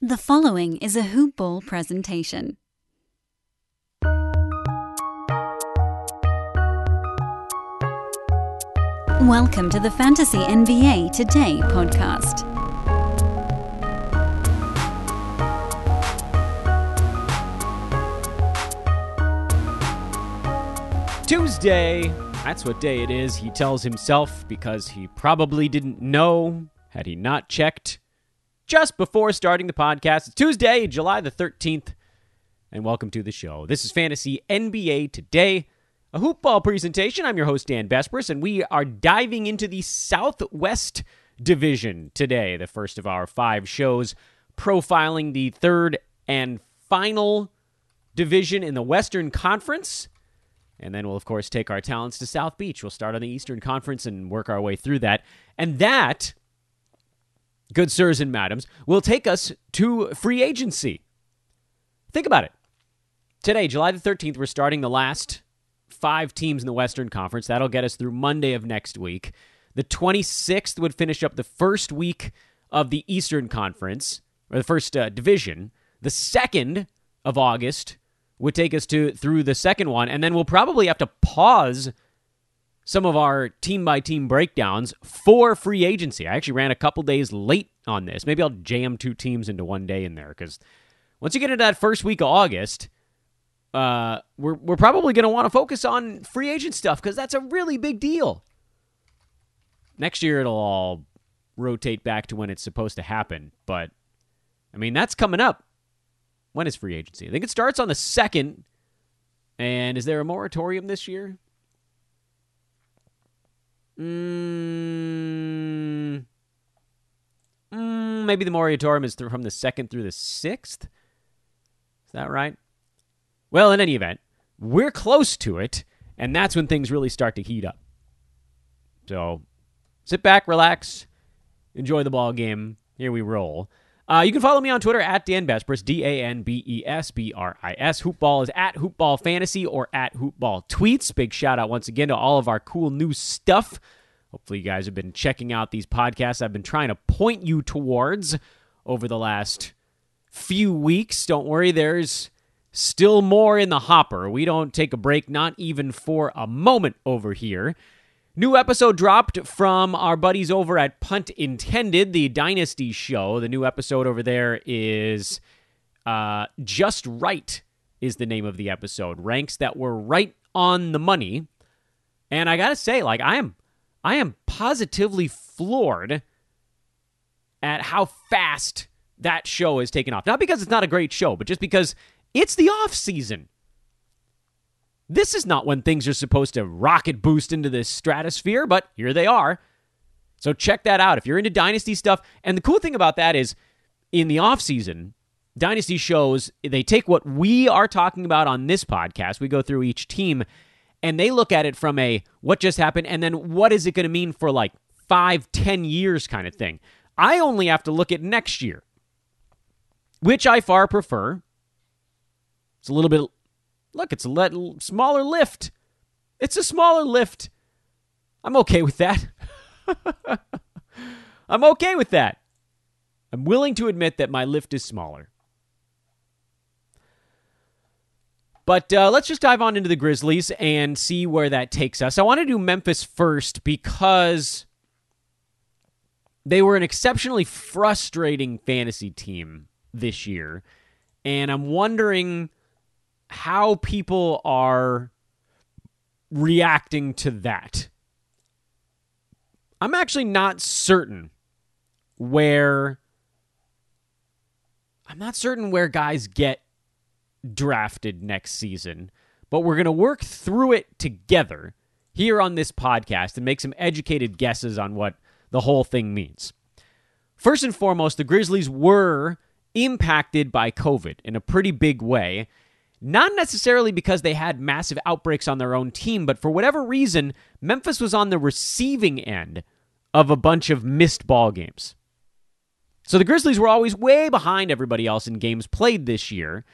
The following is a Hoop Ball presentation. Welcome to the Fantasy NBA Today podcast. Tuesday. That's what day it is, he tells himself, because he probably didn't know had he not checked just before starting the podcast. It's Tuesday, July the 13th, and welcome to the show. This is Fantasy NBA Today, a hoopball presentation. I'm your host, Dan Besbris, and we are diving into the Southwest Division today, the first of our five shows, profiling the third and final division in the Western Conference. And then we'll, of course, take our talents to South Beach. We'll start on the Eastern Conference and work our way through that. And that, good sirs and madams, will take us to free agency. Think about it. Today, July the 13th, we're starting the last five teams in the Western Conference. That'll get us through Monday of next week. The 26th would finish up the first week of the Eastern Conference, or the first uh, division. The 2nd of August would take us to through the second one, and then we'll probably have to pause some of our team by team breakdowns for free agency. I actually ran a couple days late on this. Maybe I'll jam two teams into one day in there because once you get into that first week of August, uh, we're we're probably going to want to focus on free agent stuff because that's a really big deal. Next year it'll all rotate back to when it's supposed to happen, but I mean that's coming up. When is free agency? I think it starts on the second. And is there a moratorium this year? Mm, mm, maybe the moratorium is from the second through the sixth. Is that right? Well, in any event, we're close to it, and that's when things really start to heat up. So sit back, relax, enjoy the ball game. Here we roll. Uh, you can follow me on Twitter at Dan Besbris, D A N B E S B R I S. Hoopball is at Hoopball Fantasy or at Hoopball Tweets. Big shout out once again to all of our cool new stuff. Hopefully, you guys have been checking out these podcasts I've been trying to point you towards over the last few weeks. Don't worry, there's still more in the hopper. We don't take a break, not even for a moment over here. New episode dropped from our buddies over at Punt Intended, the Dynasty show. The new episode over there is uh, Just Right, is the name of the episode. Ranks that were right on the money. And I gotta say, like, I am I am positively floored at how fast that show is taken off. Not because it's not a great show, but just because it's the off season. This is not when things are supposed to rocket boost into the stratosphere, but here they are. So check that out if you're into dynasty stuff. And the cool thing about that is in the offseason, dynasty shows they take what we are talking about on this podcast. We go through each team and they look at it from a what just happened and then what is it going to mean for like five, ten years kind of thing. I only have to look at next year, which I far prefer. It's a little bit Look, it's a let, smaller lift. It's a smaller lift. I'm okay with that. I'm okay with that. I'm willing to admit that my lift is smaller. But uh, let's just dive on into the Grizzlies and see where that takes us. I want to do Memphis first because they were an exceptionally frustrating fantasy team this year. And I'm wondering how people are reacting to that. I'm actually not certain where I'm not certain where guys get drafted next season, but we're going to work through it together here on this podcast and make some educated guesses on what the whole thing means. First and foremost, the Grizzlies were impacted by COVID in a pretty big way, not necessarily because they had massive outbreaks on their own team, but for whatever reason, Memphis was on the receiving end of a bunch of missed ball games. So the Grizzlies were always way behind everybody else in games played this year.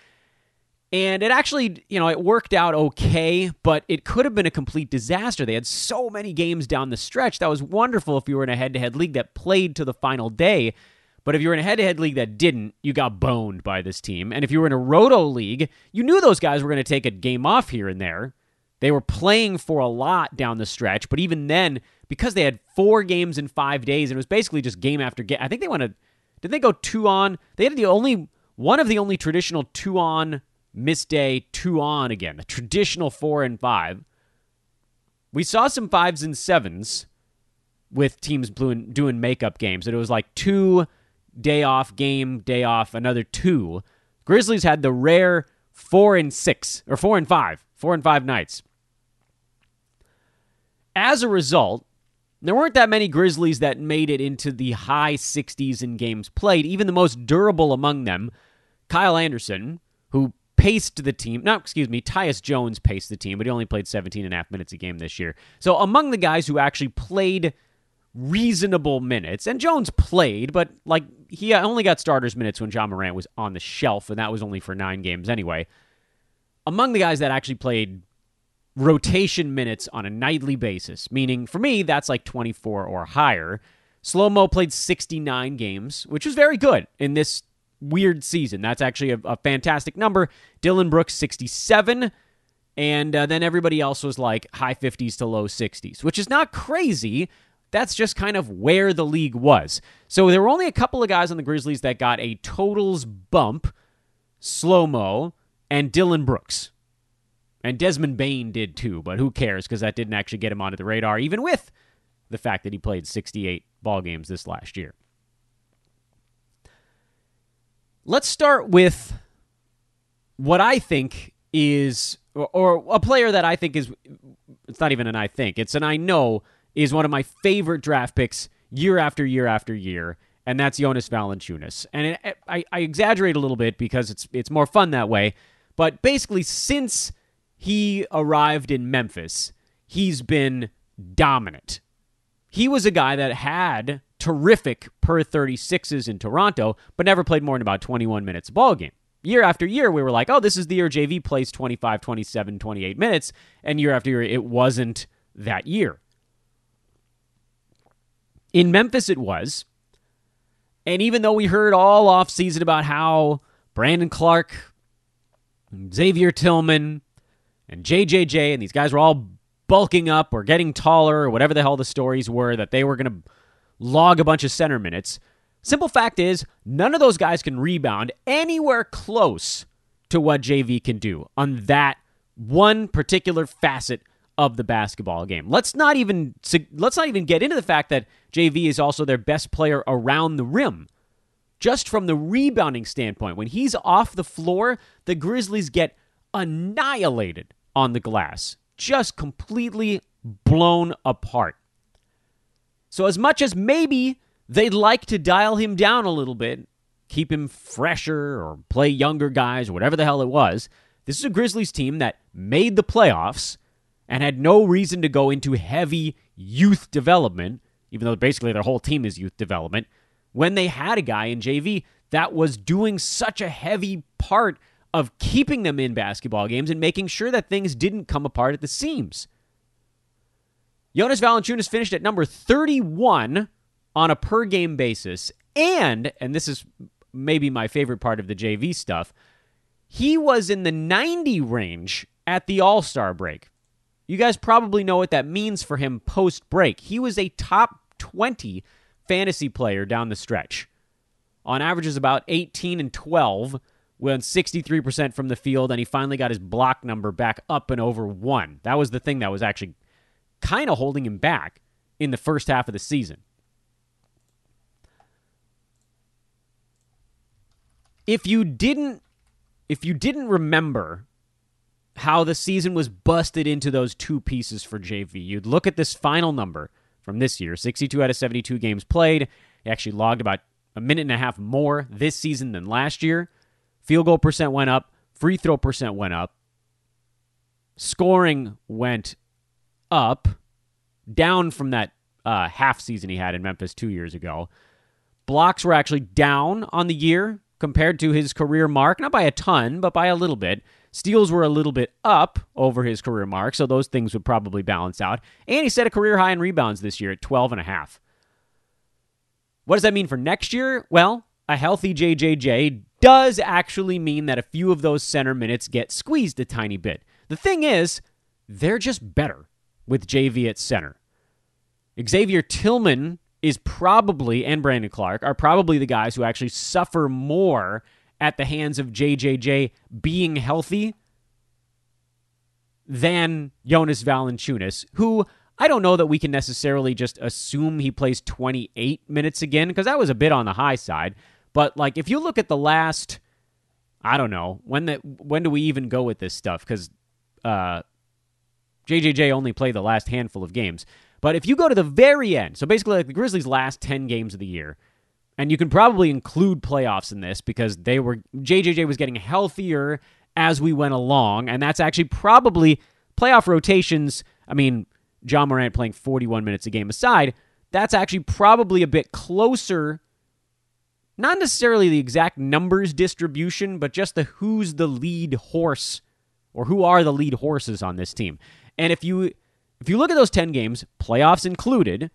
And it actually, you know, it worked out okay, but it could have been a complete disaster. They had so many games down the stretch. That was wonderful if you were in a head to head league that played to the final day. But if you were in a head to head league that didn't, you got boned by this team. And if you were in a roto league, you knew those guys were going to take a game off here and there. They were playing for a lot down the stretch, but even then, because they had four games in five days, and it was basically just game after game. I think they went to, did they go two on? They had the only, one of the only traditional two on miss day, two on again, the traditional four and five. We saw some fives and sevens with teams doing makeup games, and it was like two day off game, day off, another two. Grizzlies had the rare four and six, or four and five, four and five nights. As a result, there weren't that many Grizzlies that made it into the high 60s in games played. Even the most durable among them, Kyle Anderson, who paced the team. No, excuse me, Tyus Jones paced the team, but he only played 17 and a half minutes a game this year. So among the guys who actually played reasonable minutes, and Jones played, but like he only got starters minutes when Ja Morant was on the shelf, and that was only for nine games anyway. Among the guys that actually played rotation minutes on a nightly basis, meaning for me, that's like 24 or higher. Slow Mo played 69 games, which was very good in this weird season. That's actually a, a fantastic number. Dillon Brooks, 67. And uh, then everybody else was like high 50s to low 60s, which is not crazy. That's just kind of where the league was. So there were only a couple of guys on the Grizzlies that got a totals bump Slow Mo and Dillon Brooks. And Desmond Bane did too, but who cares because that didn't actually get him onto the radar, even with the fact that he played 68 ball games this last year. Let's start with what I think is, or, or, a player that I think is, it's not even an I think, it's an I know is one of my favorite draft picks year after year after year, and that's Jonas Valanciunas. And it, I, I exaggerate a little bit because it's it's more fun that way, but basically since he arrived in Memphis, he's been dominant. He was a guy that had terrific per 36s in Toronto, but never played more than about 21 minutes a ball game. Year after year, we were like, oh, this is the year JV plays 25, 27, 28 minutes. And year after year, it wasn't that year. In Memphis, it was. And even though we heard all offseason about how Brandon Clarke, Xavier Tillman, and JJJ, and these guys were all bulking up or getting taller or whatever the hell the stories were that they were going to log a bunch of center minutes. Simple fact is, none of those guys can rebound anywhere close to what JV can do on that one particular facet of the basketball game. Let's not even let's not even get into the fact that JV is also their best player around the rim. Just from the rebounding standpoint, when he's off the floor, the Grizzlies get annihilated on the glass. Just completely blown apart. So, as much as maybe they'd like to dial him down a little bit, keep him fresher or play younger guys or whatever the hell it was, this is a Grizzlies team that made the playoffs and had no reason to go into heavy youth development, even though basically their whole team is youth development, when they had a guy in JV that was doing such a heavy part of keeping them in basketball games and making sure that things didn't come apart at the seams. Jonas Valanciunas finished at number 31 on a per game basis. And, and this is maybe my favorite part of the JV stuff, he was in the 90 range at the All Star break. You guys probably know what that means for him post break. He was a top 20 fantasy player down the stretch. On averages about 18 and 12, went 63% from the field, and he finally got his block number back up and over one. That was the thing that was actually kind of holding him back in the first half of the season. If you didn't if you didn't remember how the season was busted into those two pieces for JV, you'd look at this final number from this year, 62 out of 72 games played. He actually logged about a minute and a half more this season than last year. Field goal percent went up, free throw percent went up, scoring went up, down from that uh, half season he had in Memphis two years ago. Blocks were actually down on the year compared to his career mark, not by a ton, but by a little bit. Steals were a little bit up over his career mark, so those things would probably balance out. And he set a career high in rebounds this year at 12 and a half. What does that mean for next year? Well, a healthy JJJ does actually mean that a few of those center minutes get squeezed a tiny bit. The thing is, they're just better with JV at center. Xavier Tillman is probably, and Brandon Clarke, are probably the guys who actually suffer more at the hands of JJJ being healthy than Jonas Valanciunas, who I don't know that we can necessarily just assume he plays 28 minutes again because that was a bit on the high side. But like if you look at the last I don't know, when the when do we even go with this stuff cuz uh JJJ only played the last handful of games. But if you go to the very end, so basically like the Grizzlies' last 10 games of the year, and you can probably include playoffs in this because they were JJJ was getting healthier as we went along, and that's actually probably playoff rotations. I mean, Ja Morant playing 41 minutes a game aside, that's actually probably a bit closer. Not necessarily the exact numbers distribution, but just the who's the lead horse or who are the lead horses on this team. And if you if you look at those 10 games, playoffs included,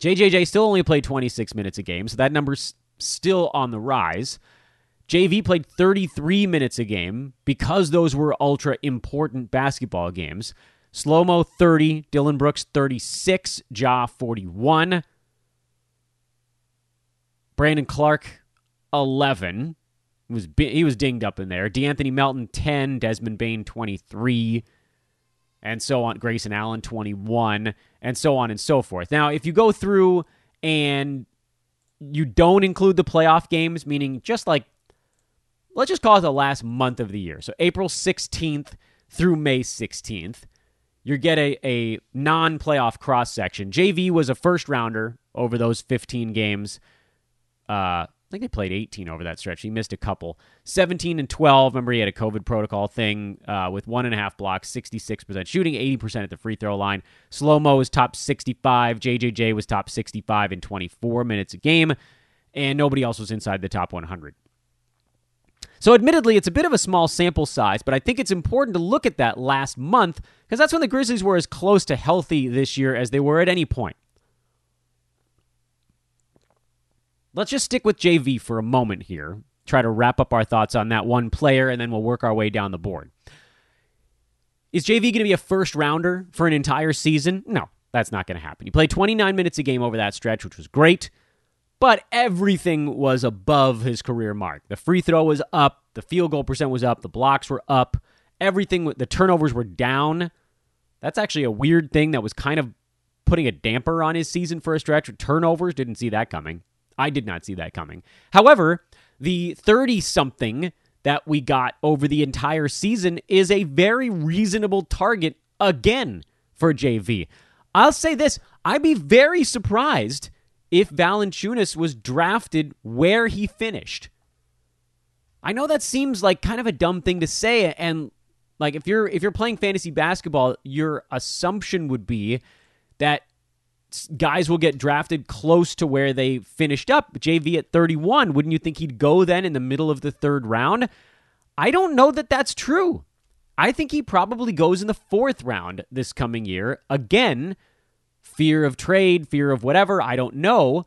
JJJ still only played 26 minutes a game, so that number's still on the rise. JV played 33 minutes a game because those were ultra important basketball games. Slow Mo 30, Dillon Brooks 36, Ja 41. Brandon Clarke 11. He was he was dinged up in there. De'Anthony Melton 10, Desmond Bane 23 and so on. Grayson Allen, 21, and so on and so forth. Now, if you go through and you don't include the playoff games, meaning just like, let's just call it the last month of the year. So April 16th through May 16th, you get a, a non playoff cross section. JV was a first rounder over those 15 games. Uh, think they played 18 over that stretch. He missed a couple. 17 and 12. Remember, he had a COVID protocol thing uh, with one and a half blocks, 66% shooting, 80% at the free throw line. Slow Mo was top 65. JJJ was top 65 in 24 minutes a game. And nobody else was inside the top 100. So, admittedly, it's a bit of a small sample size, but I think it's important to look at that last month because that's when the Grizzlies were as close to healthy this year as they were at any point. Let's just stick with JV for a moment here. Try to wrap up our thoughts on that one player, and then we'll work our way down the board. Is JV going to be a first rounder for an entire season? No, that's not going to happen. He played 29 minutes a game over that stretch, which was great, but everything was above his career mark. The free throw was up, the field goal percent was up, the blocks were up, everything, the turnovers were down. That's actually a weird thing that was kind of putting a damper on his season for a stretch. Turnovers, didn't see that coming. I did not see that coming. However, the 30 something that we got over the entire season is a very reasonable target again for JV. I'll say this I'd be very surprised if Valanciunas was drafted where he finished. I know that seems like kind of a dumb thing to say and like if you're if you're playing fantasy basketball, your assumption would be that guys will get drafted close to where they finished up. JV at 31, wouldn't you think he'd go then in the middle of the third round? I don't know that that's true. I think he probably goes in the fourth round this coming year. Again, fear of trade, fear of whatever, I don't know.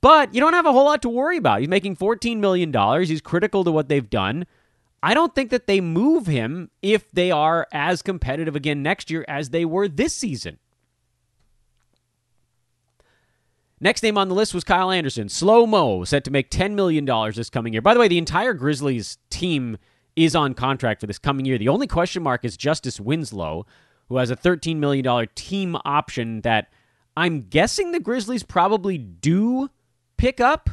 But you don't have a whole lot to worry about. He's making $14 million. He's critical to what they've done. I don't think that they move him if they are as competitive again next year as they were this season. Next name on the list was Kyle Anderson. Slow Mo, set to make $10 million this coming year. By the way, the entire Grizzlies team is on contract for this coming year. The only question mark is Justice Winslow, who has a $13 million team option that I'm guessing the Grizzlies probably do pick up.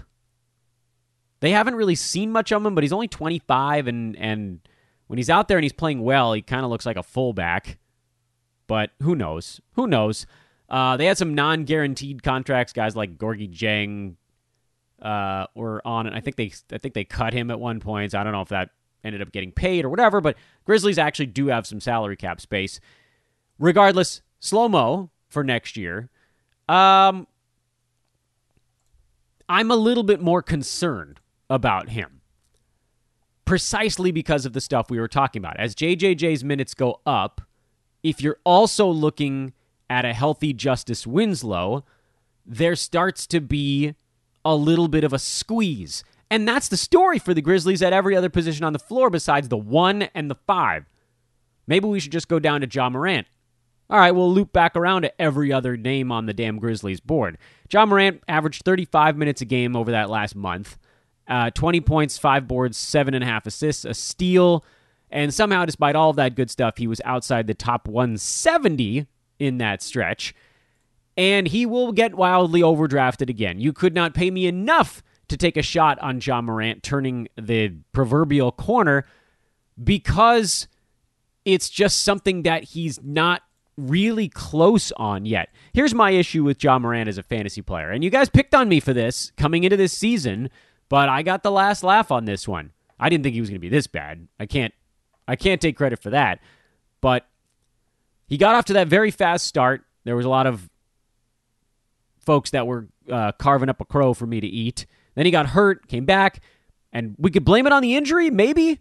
They haven't really seen much of him, but he's only 25, and, and when he's out there and he's playing well, he kind of looks like a fullback. But who knows? Who knows? Uh, they had some non-guaranteed contracts, guys like Gorgui Dieng uh, were on it. I think they I think they cut him at one point. So I don't know if that ended up getting paid or whatever, but Grizzlies actually do have some salary cap space. Regardless, slow mo for next year. Um, I'm a little bit more concerned about him. Precisely because of the stuff we were talking about. As JJJ's minutes go up, if you're also looking at a healthy Justice Winslow, there starts to be a little bit of a squeeze. And that's the story for the Grizzlies at every other position on the floor besides the one and the five. Maybe we should just go down to Ja Morant. All right, we'll loop back around to every other name on the damn Grizzlies board. Ja Morant averaged 35 minutes a game over that last month. Uh, 20 points, five boards, seven and a half assists, a steal. And somehow, despite all of that good stuff, he was outside the top 170 in that stretch. And he will get wildly overdrafted again. You could not pay me enough to take a shot on Ja Morant turning the proverbial corner because it's just something that he's not really close on yet. Here's my issue with Ja Morant as a fantasy player. And you guys picked on me for this coming into this season, but I got the last laugh on this one. I didn't think he was going to be this bad. I can't I can't take credit for that. But he got off to that very fast start. There was a lot of folks that were uh, carving up a crow for me to eat. Then he got hurt, came back, and we could blame it on the injury, maybe.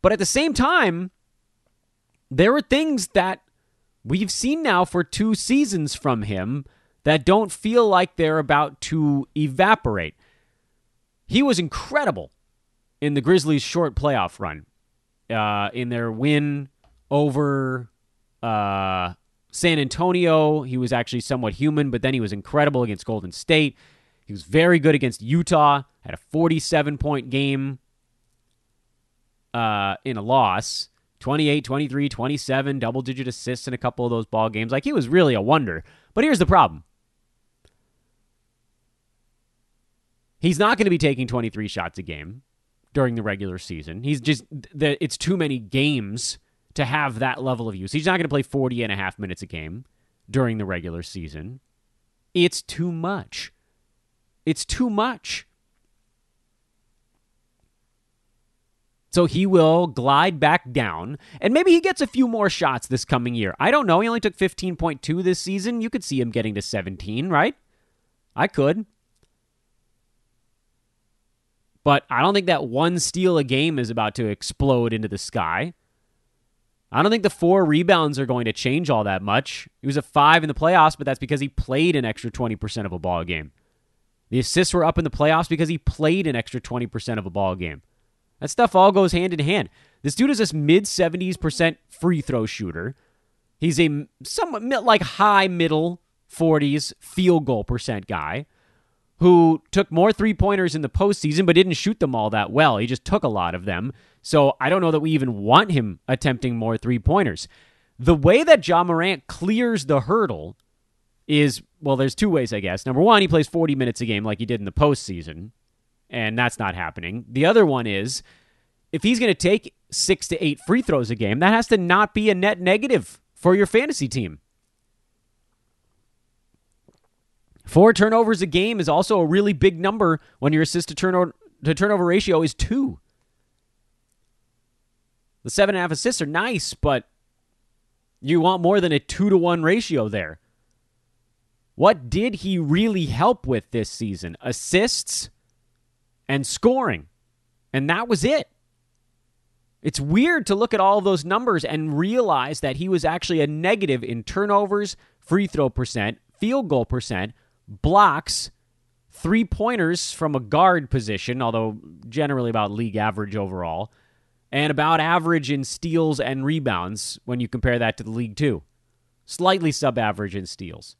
But at the same time, there were things that we've seen now for two seasons from him that don't feel like they're about to evaporate. He was incredible in the Grizzlies' short playoff run, uh, in their win over uh, San Antonio. He was actually somewhat human, but then he was incredible against Golden State. He was very good against Utah, had a 47 point game uh, in a loss. 28, 23, 27, double digit assists in a couple of those ball games. Like he was really a wonder. But here's the problem. He's not going to be taking 23 shots a game during the regular season. He's just it's too many games to have that level of use. He's not going to play 40 and a half minutes a game during the regular season. It's too much. It's too much. So he will glide back down, and maybe he gets a few more shots this coming year. I don't know. He only took 15.2 this season. You could see him getting to 17, right? I could. But I don't think that one steal a game is about to explode into the sky. I don't think the four rebounds are going to change all that much. He was a five in the playoffs, but that's because he played an extra 20% of a ball game. The assists were up in the playoffs because he played an extra 20% of a ball game. That stuff all goes hand in hand. This dude is this mid 70s percent free throw shooter. He's a somewhat like high middle 40s field goal percent guy who took more three pointers in the postseason but didn't shoot them all that well. He just took a lot of them. So I don't know that we even want him attempting more three pointers. The way that Ja Morant clears the hurdle is well, there's two ways, I guess. Number one, he plays 40 minutes a game like he did in the postseason and that's not happening. The other one is if he's going to take six to eight free throws a game, that has to not be a net negative for your fantasy team. Four turnovers a game is also a really big number when your assist to turnover, to turnover ratio is two. The seven and a half assists are nice, but you want more than a two to one ratio there. What did he really help with this season? Assists and scoring. And that was it. It's weird to look at all those numbers and realize that he was actually a negative in turnovers, free throw percent, field goal percent, blocks, three pointers from a guard position, although generally about league average overall, and about average in steals and rebounds when you compare that to the league, too. Slightly sub average in steals.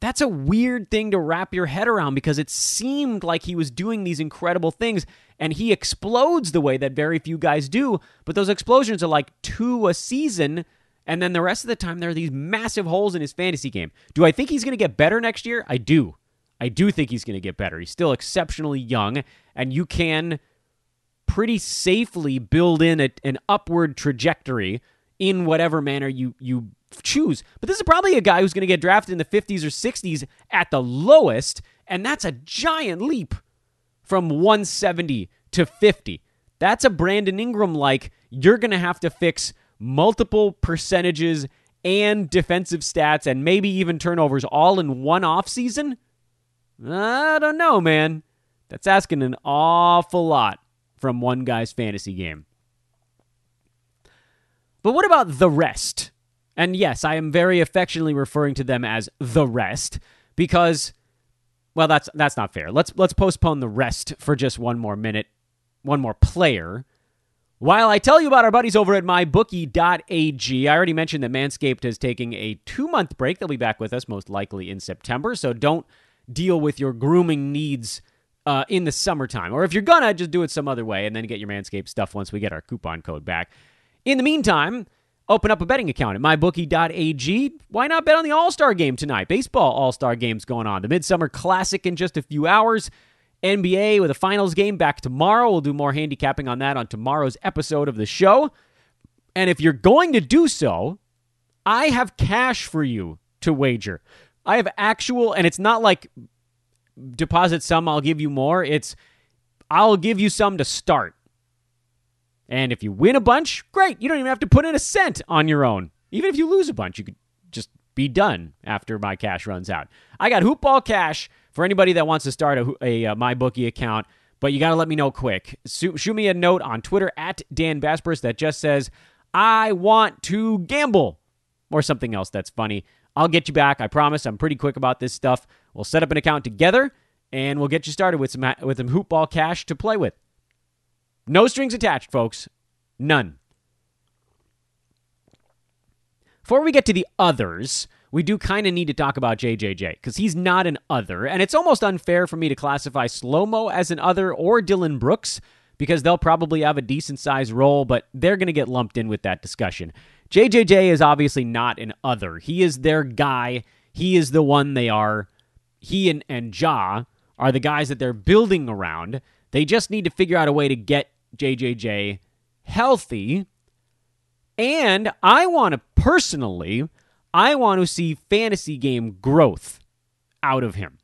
That's a weird thing to wrap your head around because it seemed like he was doing these incredible things and he explodes the way that very few guys do, but those explosions are like two a season and then the rest of the time there are these massive holes in his fantasy game. Do I think he's going to get better next year? I do. I do think he's going to get better. He's still exceptionally young and you can pretty safely build in a, an upward trajectory in whatever manner you you choose. But this is probably a guy who's going to get drafted in the 50s or 60s at the lowest, and that's a giant leap from 170 to 50. That's a Brandon Ingram like you're going to have to fix multiple percentages and defensive stats and maybe even turnovers all in one off season. I don't know, man. That's asking an awful lot from one guy's fantasy game. But what about the rest? And yes, I am very affectionately referring to them as the rest because well that's that's not fair. Let's let's postpone the rest for just one more minute, one more player. While I tell you about our buddies over at mybookie.ag, I already mentioned that Manscaped is taking a 2-month break. They'll be back with us most likely in September, so don't deal with your grooming needs uh, in the summertime. Or if you're gonna, just do it some other way and then get your Manscaped stuff once we get our coupon code back. In the meantime, open up a betting account at mybookie.ag. Why not bet on the All Star game tonight? Baseball All Star game's going on. The Midsummer Classic in just a few hours. NBA with a finals game back tomorrow. We'll do more handicapping on that on tomorrow's episode of the show. And if you're going to do so, I have cash for you to wager. I have actual, and it's not like deposit some, I'll give you more. It's I'll give you some to start. And if you win a bunch, great. You don't even have to put in a cent on your own. Even if you lose a bunch, you could just be done after my cash runs out. I got hoopball cash for anybody that wants to start a, a, uh, a MyBookie account, but you got to let me know quick. Shoot, shoot me a note on Twitter at Dan Besbris that just says, I want to gamble, or something else that's funny. I'll get you back. I promise. I'm pretty quick about this stuff. We'll set up an account together, and we'll get you started with some with some hoopball cash to play with. No strings attached, folks. None. Before we get to the others, we do kind of need to talk about JJJ because he's not an other, and it's almost unfair for me to classify Slow Mo as an other or Dillon Brooks because they'll probably have a decent sized role, but they're going to get lumped in with that discussion. JJJ is obviously not an other. He is their guy. He is the one they are. He and, and Ja are the guys that they're building around. They just need to figure out a way to get JJJ healthy. And I want to personally, I want to see fantasy game growth out of him.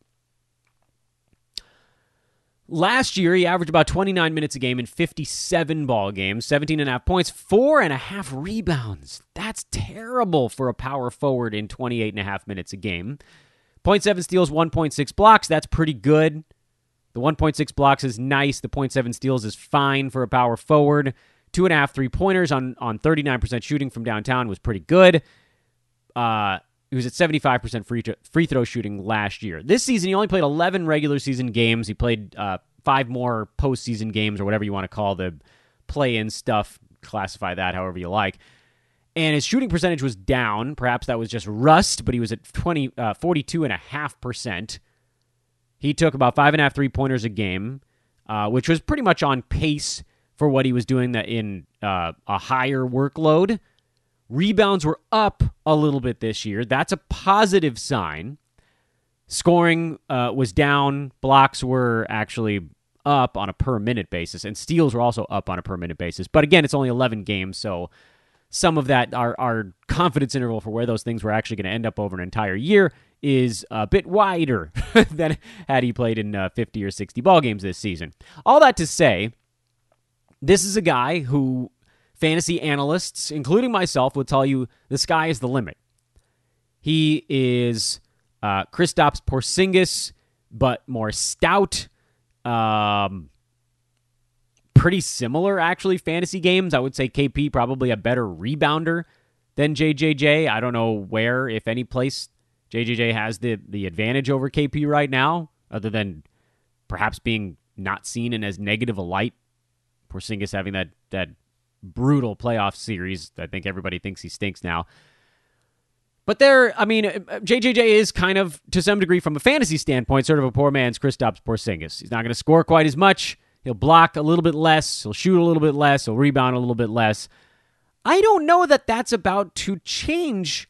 Last year, he averaged about 29 minutes a game in 57 ball games, 17 and a half points, four and a half rebounds. That's terrible for a power forward in 28 and a half minutes a game. 0.7 steals, 1.6 blocks. That's pretty good. The 1.6 blocks is nice. The 0.7 steals is fine for a power forward. Two and a half three pointers on, on 39% shooting from downtown was pretty good. Uh, he was at 75% free, free throw shooting last year. This season, he only played 11 regular season games. He played uh, five more postseason games or whatever you want to call the play in stuff. Classify that however you like. And his shooting percentage was down. Perhaps that was just rust, but he was at 20, uh, 42.5%. He took about five and a half three pointers a game, uh, which was pretty much on pace for what he was doing that in uh, a higher workload. Rebounds were up a little bit this year. That's a positive sign. Scoring uh, was down. Blocks were actually up on a per minute basis, and steals were also up on a per minute basis. But again, it's only 11 games, so some of that, our, our confidence interval for where those things were actually going to end up over an entire year is a bit wider than had he played in uh, 50 or 60 ball games this season. All that to say, this is a guy who fantasy analysts, including myself, would tell you the sky is the limit. He is uh, Kristaps Porzingis, but more stout. Um, pretty similar, actually, fantasy games. I would say KP probably a better rebounder than JJJ. I don't know where, if any place, JJJ has the, the advantage over KP right now, other than perhaps being not seen in as negative a light. Porzingis having that, that brutal playoff series. I think everybody thinks he stinks now. But there, I mean, JJJ is kind of, to some degree, from a fantasy standpoint, sort of a poor man's Kristaps Porzingis. He's not going to score quite as much. He'll block a little bit less. He'll shoot a little bit less. He'll rebound a little bit less. I don't know that that's about to change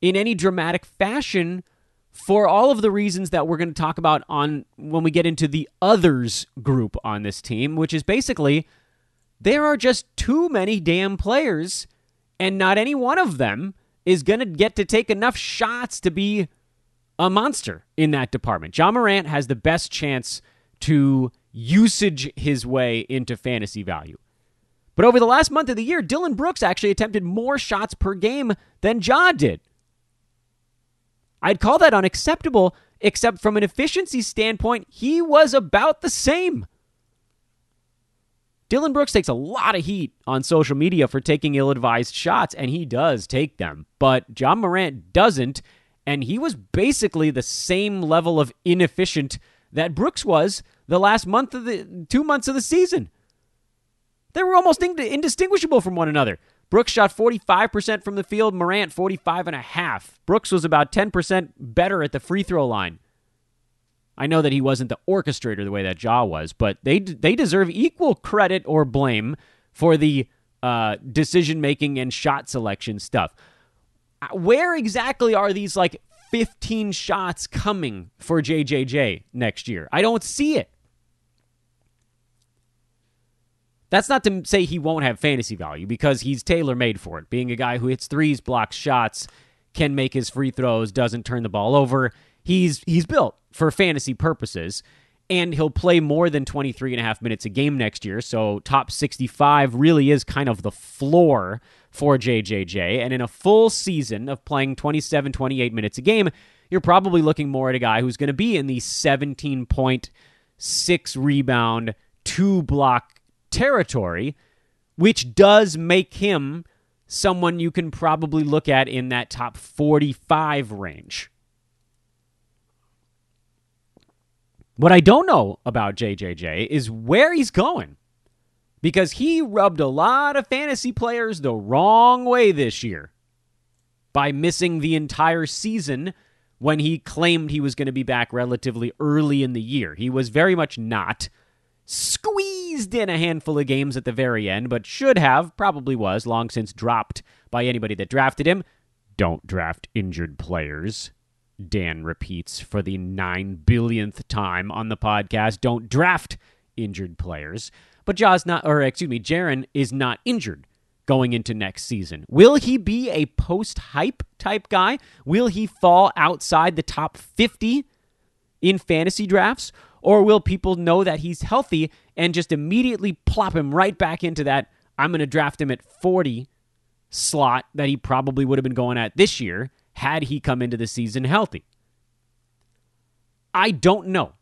in any dramatic fashion for all of the reasons that we're going to talk about on when we get into the others group on this team, which is basically there are just too many damn players, and not any one of them is going to get to take enough shots to be a monster in that department. Ja Morant has the best chance to usage his way into fantasy value. But over the last month of the year, Dillon Brooks actually attempted more shots per game than Ja did. I'd call that unacceptable, except from an efficiency standpoint, he was about the same. Dillon Brooks takes a lot of heat on social media for taking ill advised shots, and he does take them. But Ja Morant doesn't. and he was basically the same level of inefficient that Brooks was the last month of the two months of the season. They were almost indistinguishable from one another. Brooks shot 45% from the field, Morant 45.5. Brooks was about 10% better at the free throw line. I know that he wasn't the orchestrator the way that Ja was, but they they deserve equal credit or blame for the uh, decision making and shot selection stuff. Uh, where exactly are these like 15 shots coming for JJJ next year? I don't see it. That's not to say he won't have fantasy value because he's tailor made for it. Being a guy who hits threes, blocks shots, can make his free throws, doesn't turn the ball over. He's he's built for fantasy purposes and he'll play more than 23 and a half minutes a game next year. So top 65 really is kind of the floor for JJJ. And in a full season of playing 27, 28 minutes a game, you're probably looking more at a guy who's going to be in the 17 point, six rebound, two block territory, which does make him someone you can probably look at in that top 45 range. What I don't know about JJJ is where he's going because he rubbed a lot of fantasy players the wrong way this year by missing the entire season when he claimed he was going to be back relatively early in the year. He was very much not. Squeezed in a handful of games at the very end, but should have, probably was, long since dropped by anybody that drafted him. Don't draft injured players. Dan repeats for the nine billionth time on the podcast. Don't draft injured players. But Ja's not, or excuse me, Jaren is not injured going into next season. Will he be a post hype type guy? Will he fall outside the top 50 in fantasy drafts? Or will people know that he's healthy and just immediately plop him right back into that? I'm going to draft him at 40 slot that he probably would have been going at this year had he come into the season healthy? I don't know.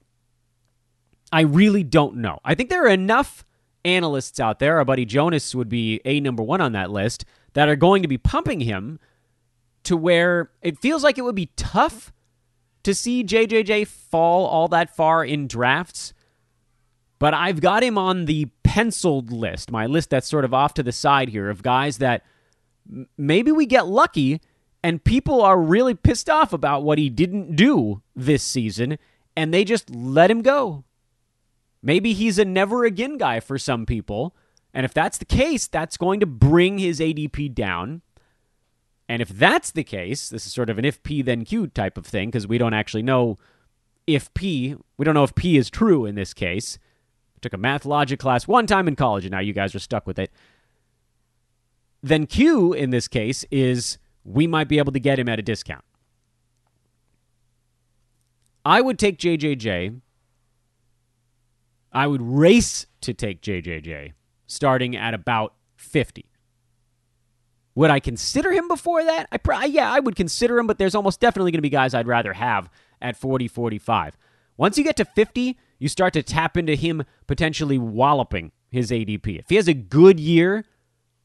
I really don't know. I think there are enough analysts out there, our buddy Jonas would be a number one on that list, that are going to be pumping him to where it feels like it would be tough to see JJJ fall all that far in drafts. But I've got him on the penciled list, my list that's sort of off to the side here of guys that maybe we get lucky and people are really pissed off about what he didn't do this season, and they just let him go. Maybe he's a never again guy for some people. And if that's the case, that's going to bring his ADP down. And if that's the case, this is sort of an if P then Q type of thing because we don't actually know if P, we don't know if P is true in this case. I took a math logic class one time in college and now you guys are stuck with it. Then Q in this case is we might be able to get him at a discount. I would take JJJ. I would race to take JJJ starting at about 50. Would I consider him before that? I probably, yeah, I would consider him, but there's almost definitely going to be guys I'd rather have at 40, 45. Once you get to 50, you start to tap into him potentially walloping his ADP. If he has a good year,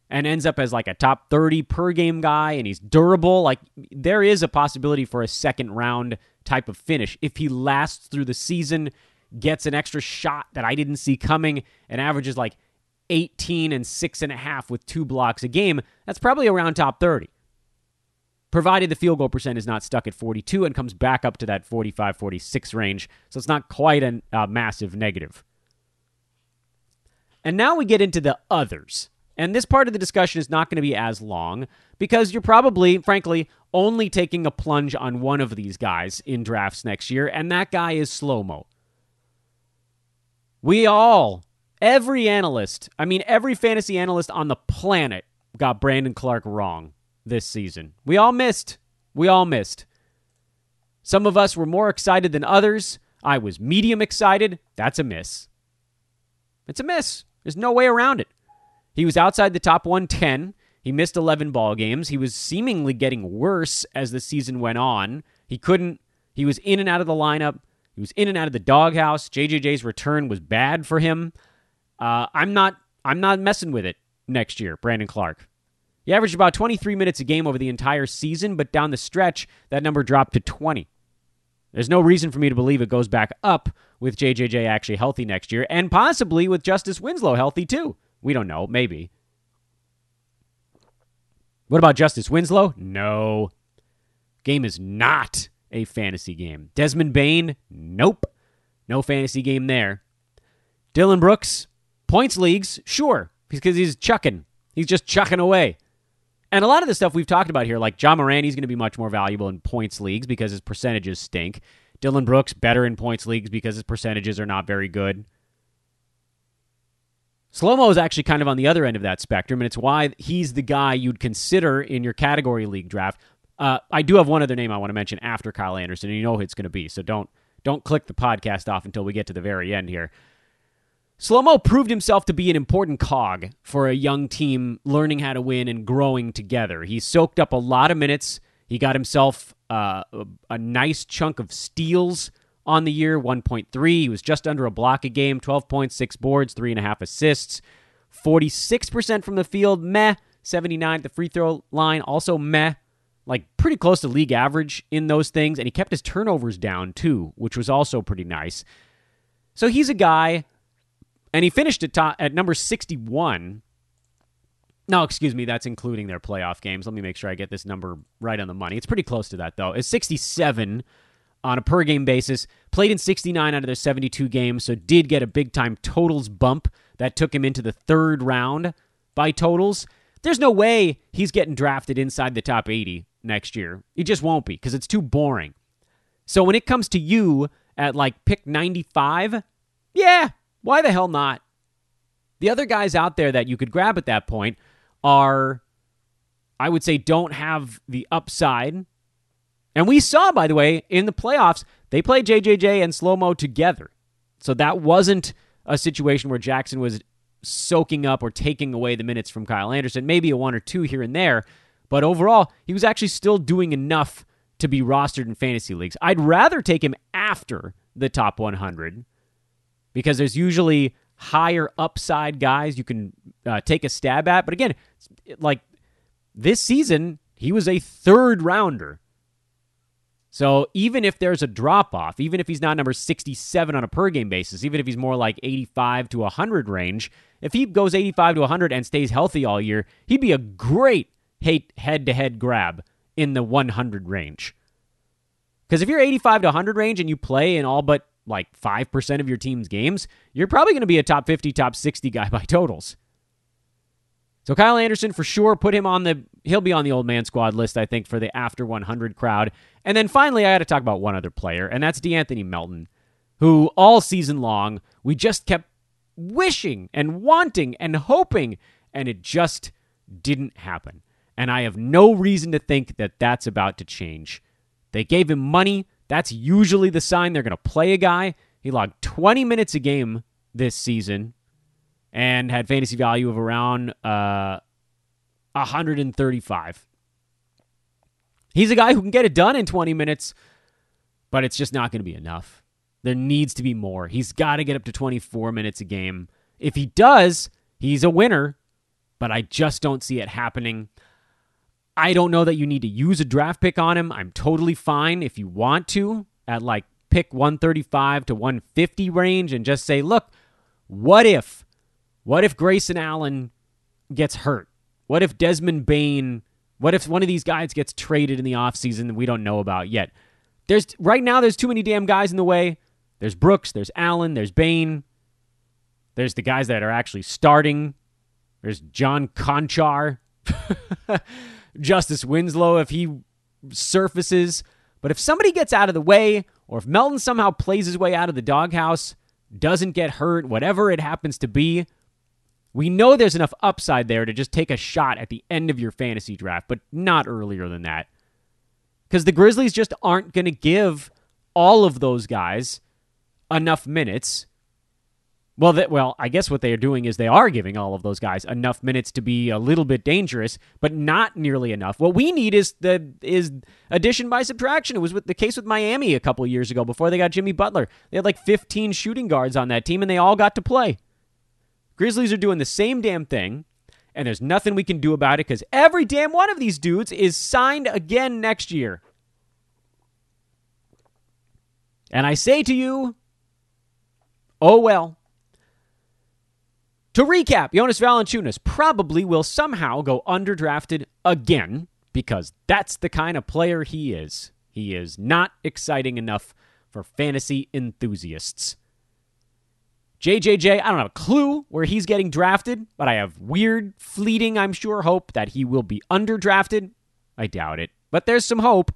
and ends up as like a top 30 per game guy and he's durable, like there is a possibility for a second round type of finish. If he lasts through the season, gets an extra shot that I didn't see coming, and averages like 18 and six and a half with two blocks a game, that's probably around top 30. Provided the field goal percent is not stuck at 42 and comes back up to that 45 46 range. So it's not quite a uh, massive negative. And now we get into the others. And this part of the discussion is not going to be as long because you're probably, frankly, only taking a plunge on one of these guys in drafts next year, and that guy is slow mo. We all, every analyst, I mean, every fantasy analyst on the planet got Brandon Clarke wrong this season. We all missed. We all missed. Some of us were more excited than others. I was medium excited. That's a miss. It's a miss. There's no way around it. He was outside the top 110. He missed 11 ball games. He was seemingly getting worse as the season went on. He couldn't, he was in and out of the lineup. He was in and out of the doghouse. JJJ's return was bad for him. Uh, I'm not, I'm not messing with it next year, Brandon Clarke. He averaged about 23 minutes a game over the entire season, but down the stretch, that number dropped to 20. There's no reason for me to believe it goes back up with JJJ actually healthy next year, and possibly with Justice Winslow healthy too. We don't know, maybe. What about Justice Winslow? No. Game is not a fantasy game. Desmond Bane, Nope. No fantasy game there. Dillon Brooks? Points leagues? Sure, because he's chucking. He's just chucking away. And a lot of the stuff we've talked about here, like Ja Morant, he's going to be much more valuable in points leagues because his percentages stink. Dillon Brooks, better in points leagues because his percentages are not very good. Slow Mo is actually kind of on the other end of that spectrum, and it's why he's the guy you'd consider in your category league draft. Uh, I do have one other name I want to mention after Kyle Anderson, and you know who it's going to be, so don't don't click the podcast off until we get to the very end here. Slomo proved himself to be an important cog for a young team learning how to win and growing together. He soaked up a lot of minutes. He got himself uh, a, a nice chunk of steals on the year 1.3. He was just under a block a game, 12.6 boards, 3.5 assists, 46% from the field, meh. 79 at the free throw line, also meh. Like pretty close to league average in those things. And he kept his turnovers down too, which was also pretty nice. So he's a guy, and he finished at, top, at number 61. No, excuse me, that's including their playoff games. Let me make sure I get this number right on the money. It's pretty close to that, though. It's 67 on a per game basis. Played in 69 out of their 72 games, so did get a big time totals bump that took him into the third round by totals. There's no way he's getting drafted inside the top 80 next year. He just won't be because it's too boring. So when it comes to you at like pick 95, yeah, why the hell not? The other guys out there that you could grab at that point are, I would say, don't have the upside and we saw, by the way, in the playoffs, they played JJJ and Slow Mo together. So that wasn't a situation where Jackson was soaking up or taking away the minutes from Kyle Anderson, maybe a one or two here and there. But overall, he was actually still doing enough to be rostered in fantasy leagues. I'd rather take him after the top 100 because there's usually higher upside guys you can uh, take a stab at. But again, like this season, he was a third rounder. So even if there's a drop off, even if he's not number 67 on a per game basis, even if he's more like 85 to 100 range, if he goes 85 to 100 and stays healthy all year, he'd be a great head to head grab in the 100 range. Because if you're 85 to 100 range and you play in all but like 5% of your team's games, you're probably going to be a top 50, top 60 guy by totals. So Kyle Anderson for sure put him on the he'll be on the old man squad list I think for the after 100 crowd. And then finally I got to talk about one other player and that's De'Anthony Melton, who all season long we just kept wishing and wanting and hoping and it just didn't happen. And I have no reason to think that that's about to change. They gave him money. That's usually the sign they're going to play a guy. He logged 20 minutes a game this season and had fantasy value of around uh, 135. He's a guy who can get it done in 20 minutes, but it's just not going to be enough. There needs to be more. He's got to get up to 24 minutes a game. If he does, he's a winner, but I just don't see it happening. I don't know that you need to use a draft pick on him. I'm totally fine if you want to at like pick 135 to 150 range and just say, look, what if what if Grayson Allen gets hurt? What if Desmond Bane, what if one of these guys gets traded in the offseason that we don't know about yet? There's right now there's too many damn guys in the way. There's Brooks, there's Allen, there's Bane. There's the guys that are actually starting. There's John Konchar. Justice Winslow if he surfaces. But if somebody gets out of the way, or if Melton somehow plays his way out of the doghouse, doesn't get hurt, whatever it happens to be, we know there's enough upside there to just take a shot at the end of your fantasy draft, but not earlier than that. Because the Grizzlies just aren't going to give all of those guys enough minutes. Well, that, well, I guess what they are doing is they are giving all of those guys enough minutes to be a little bit dangerous, but not nearly enough. What we need is the is addition by subtraction. It was with the case with Miami a couple years ago before they got Jimmy Butler. They had like 15 shooting guards on that team, and they all got to play. Grizzlies are doing the same damn thing, and there's nothing we can do about it because every damn one of these dudes is signed again next year. And I say to you, oh well. To recap, Jonas Valanciunas probably will somehow go underdrafted again because that's the kind of player he is. He is not exciting enough for fantasy enthusiasts. JJJ, I don't have a clue where he's getting drafted, but I have weird, fleeting, I'm sure, hope that he will be underdrafted. I doubt it, but there's some hope.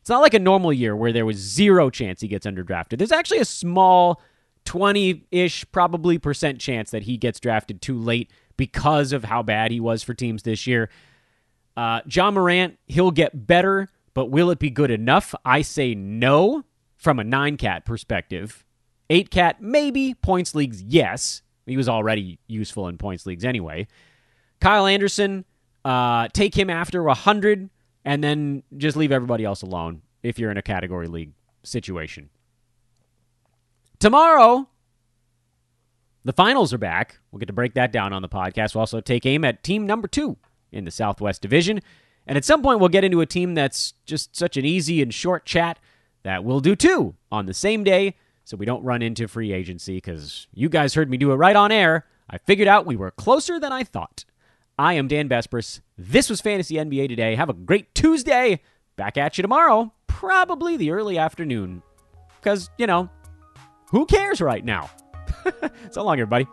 It's not like a normal year where there was zero chance he gets underdrafted. There's actually a small 20 ish, probably percent chance that he gets drafted too late because of how bad he was for teams this year. Uh, Ja Morant, he'll get better, but will it be good enough? I say no from a nine cat perspective. Eight cat, maybe. Points leagues, yes. He was already useful in points leagues anyway. Kyle Anderson, uh, take him after 100 and then just leave everybody else alone if you're in a category league situation. Tomorrow, the finals are back. We'll get to break that down on the podcast. We'll also take aim at team number two in the Southwest Division. And at some point, we'll get into a team that's just such an easy and short chat that we'll do two on the same day so we don't run into free agency because you guys heard me do it right on air. I figured out we were closer than I thought. I am Dan Besbris. This was Fantasy NBA today. Have a great Tuesday. Back at you tomorrow, probably the early afternoon. Because, you know, who cares right now? so long, everybody.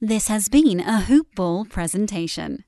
This has been a Hoop Ball presentation.